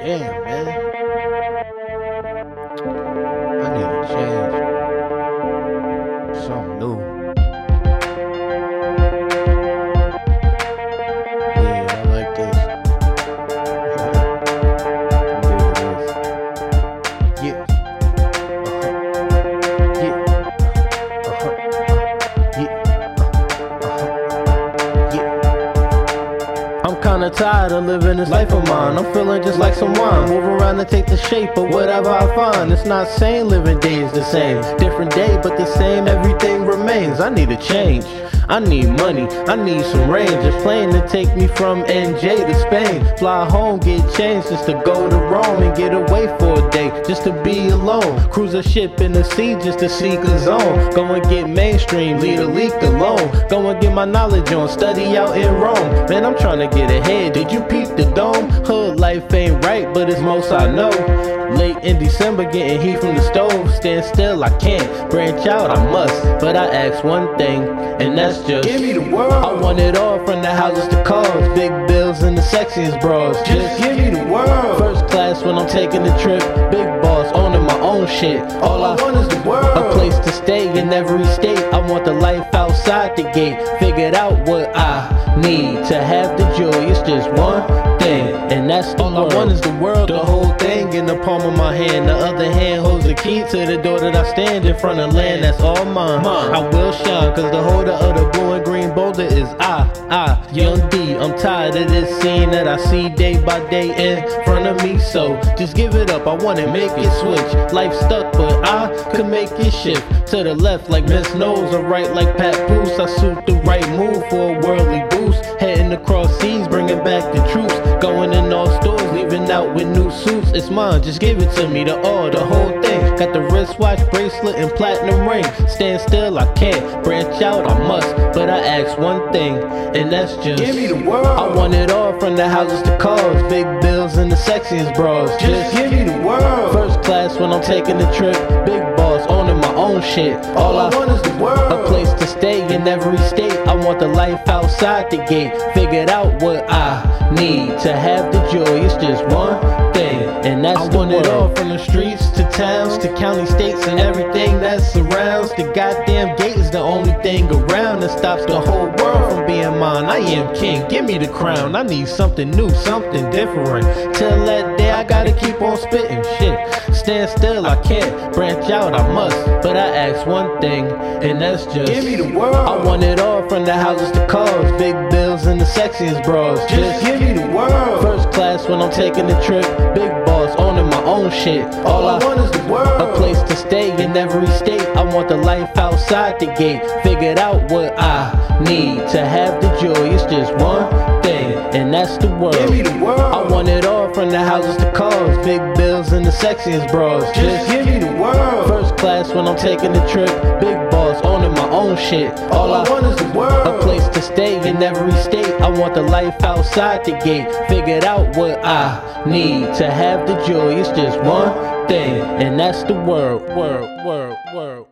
Damn, man. I need a change. Kinda tired of living this life of mine. I'm feeling just like some wine. Move around and take the shape of whatever I find. It's not same living days the same. Different day, but the same. Everything remains. I need a change. I need money, I need some range. A plane to take me from NJ to Spain. Fly home, get changed just to go to Rome and get away for a day, just to be alone. Cruise a ship in the sea just to seek a zone. Go and get mainstream, lead a leak alone. Go and get my knowledge on, study out in Rome. Man, I'm trying to get ahead. Did you peep the dome? Hood life ain't right, but it's most I know. Late in December, getting heat from the stove. Stand still, I can't. Branch out, I must. But I ask one thing, and that's just Give me the world. I want it all from the houses to cars, big bills and the sexiest bras. Just give me the world. First class when I'm taking the trip, big boss owning my own shit. All I want is the world. A place to stay in every state. I want the life outside the gate. Figured out what I need to have the joy. It's just one thing, and that's All world. I want is the world, the whole thing in the palm of my hand. The other hand holds the key to the door that I stand in front of land that's all mine. Mine. I will shine, cause the holder of the blue and green boulder is I, I, Young D. I'm tired of this scene that I see day by day in front of me. So just give it up, I wanna make it switch. Life stuck, but I could make it shift to the left like Miss Knows, or right like Pat Bruce. I suit the right move for a worldly bringing back the troops. Going in all stores, leaving out with new suits. It's mine, just give it to me, the all, the whole thing. Got the wristwatch, bracelet, and platinum ring. Stand still, I can't. Branch out, I must. But I ask one thing, and that's just. Give me the world. I want it all from the houses to cars, big bills and the sexiest bras. Just give me the world. First class when I'm taking the trip, big boss owning my own shit. All I want is the world. Stay in every state. I want the life outside the gate. Figured out what I need to have the joy. It's just one county states and everything that surrounds. The goddamn gate is the only thing around that stops the whole world from being mine. I am king, give me the crown. I need something new, something different. Till that day, I gotta keep on spitting shit. Stand still, I can't. Branch out, I must. But I ask one thing, and that's just. Give me the world. I want it all from the houses to cars, big bills and the sexiest bras. Just give me the world. First class when I'm taking the trip, big boss owning my own shit. All I want is the world. A place to stay in every state. I want the life outside the gate. Figured out what I need to have the joy. It's just one thing, and that's the world. Give me the world. I want it all from the houses to cars, big bills and the sexiest bras. Just give me the world. First class when I'm taking the trip, big boss owning my own shit. All I want is the world. To stay in every state. I want the life outside the gate. Figured out what I need to have the joy. It's just one thing, and that's the world, world, world, world.